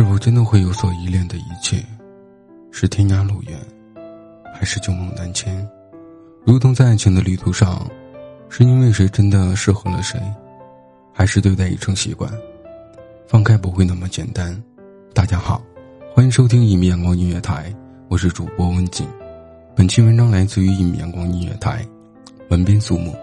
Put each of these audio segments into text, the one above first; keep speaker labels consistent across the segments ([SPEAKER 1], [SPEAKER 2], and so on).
[SPEAKER 1] 是否真的会有所依恋的一切？是天涯路远，还是旧梦难牵？如同在爱情的旅途上，是因为谁真的适合了谁，还是对待已成习惯？放开不会那么简单。大家好，欢迎收听一米阳光音乐台，我是主播温景。本期文章来自于一米阳光音乐台，文斌苏木。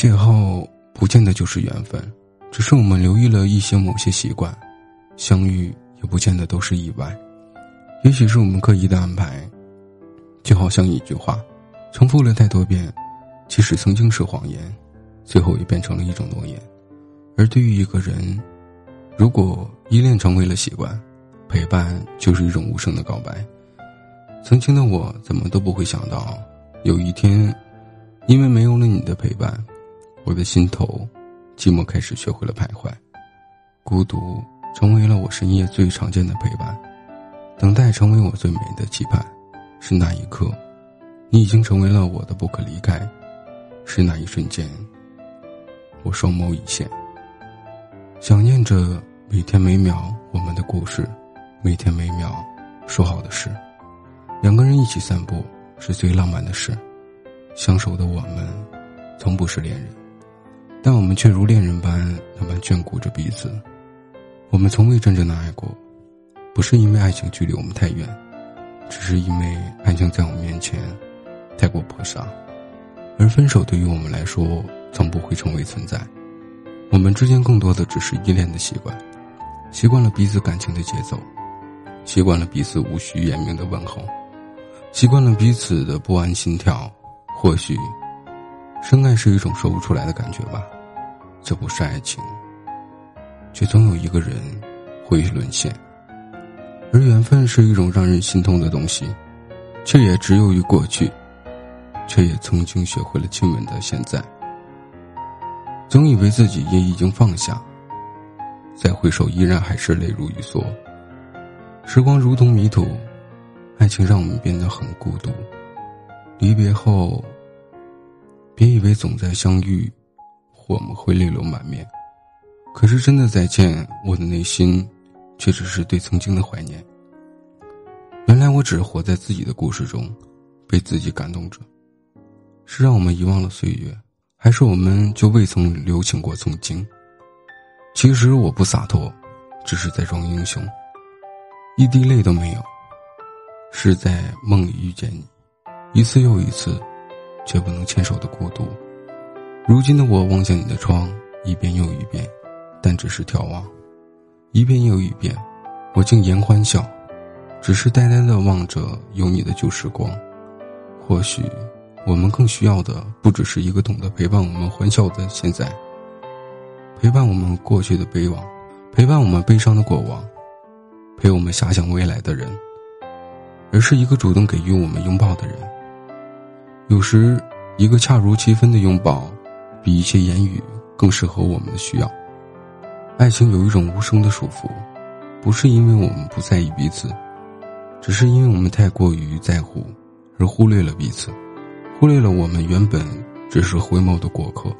[SPEAKER 1] 邂逅不见得就是缘分，只是我们留意了一些某些习惯；相遇也不见得都是意外，也许是我们刻意的安排。就好像一句话，重复了太多遍，即使曾经是谎言，最后也变成了一种诺言。而对于一个人，如果依恋成为了习惯，陪伴就是一种无声的告白。曾经的我怎么都不会想到，有一天，因为没有了你的陪伴。我的心头，寂寞开始学会了徘徊，孤独成为了我深夜最常见的陪伴，等待成为我最美的期盼。是那一刻，你已经成为了我的不可离开。是那一瞬间，我双眸一现，想念着每天每秒我们的故事，每天每秒说好的事。两个人一起散步是最浪漫的事，相守的我们，从不是恋人。但我们却如恋人般那般眷顾着彼此，我们从未真正的爱过，不是因为爱情距离我们太远，只是因为爱情在我们面前太过泼洒，而分手对于我们来说从不会成为存在。我们之间更多的只是依恋的习惯，习惯了彼此感情的节奏，习惯了彼此无需言明的问候，习惯了彼此的不安心跳，或许。深爱是一种说不出来的感觉吧，这不是爱情，却总有一个人会沦陷。而缘分是一种让人心痛的东西，却也只有于过去，却也曾经学会了亲吻的现在。总以为自己也已经放下，再回首依然还是泪如雨梭。时光如同迷途，爱情让我们变得很孤独，离别后。别以为总在相遇，我们会泪流满面。可是真的再见，我的内心却只是对曾经的怀念。原来我只是活在自己的故事中，被自己感动着。是让我们遗忘了岁月，还是我们就未曾留情过曾经？其实我不洒脱，只是在装英雄，一滴泪都没有。是在梦里遇见你，一次又一次，却不能牵手的孤独。如今的我望向你的窗，一遍又一遍，但只是眺望。一遍又一遍，我竟言欢笑，只是呆呆的望着有你的旧时光。或许，我们更需要的不只是一个懂得陪伴我们欢笑的现在，陪伴我们过去的悲往，陪伴我们悲伤的过往，陪我们遐想未来的人，而是一个主动给予我们拥抱的人。有时，一个恰如其分的拥抱，比一些言语更适合我们的需要。爱情有一种无声的束缚，不是因为我们不在意彼此，只是因为我们太过于在乎，而忽略了彼此，忽略了我们原本只是回眸的过客。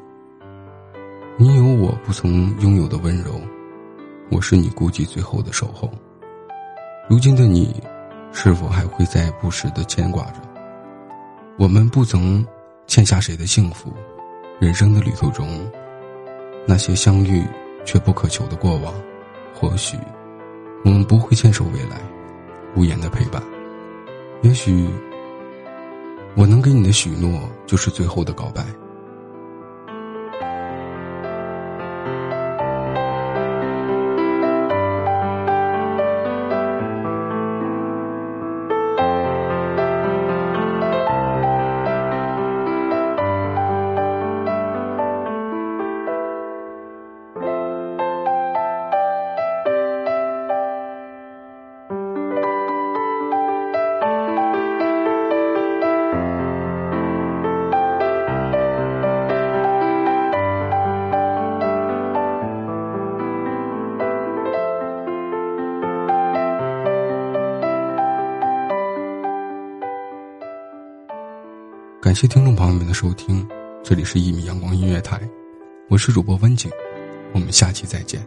[SPEAKER 1] 你有我不曾拥有的温柔，我是你孤寂最后的守候。如今的你，是否还会在不时的牵挂着？我们不曾欠下谁的幸福，人生的旅途中，那些相遇。却不可求的过往，或许我们不会牵手未来，无言的陪伴。也许我能给你的许诺，就是最后的告白。感谢听众朋友们的收听，这里是一米阳光音乐台，我是主播温景，我们下期再见。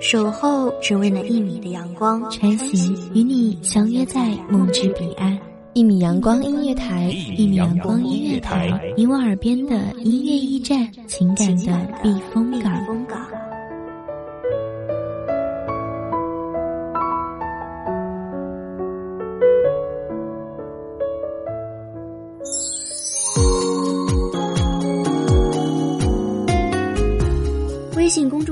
[SPEAKER 2] 守候只为那一米的阳光，
[SPEAKER 3] 穿行与你相约在梦之彼岸。一米阳光音乐台，一米阳光音乐台，你我耳边的音乐驿站，情感的避风港。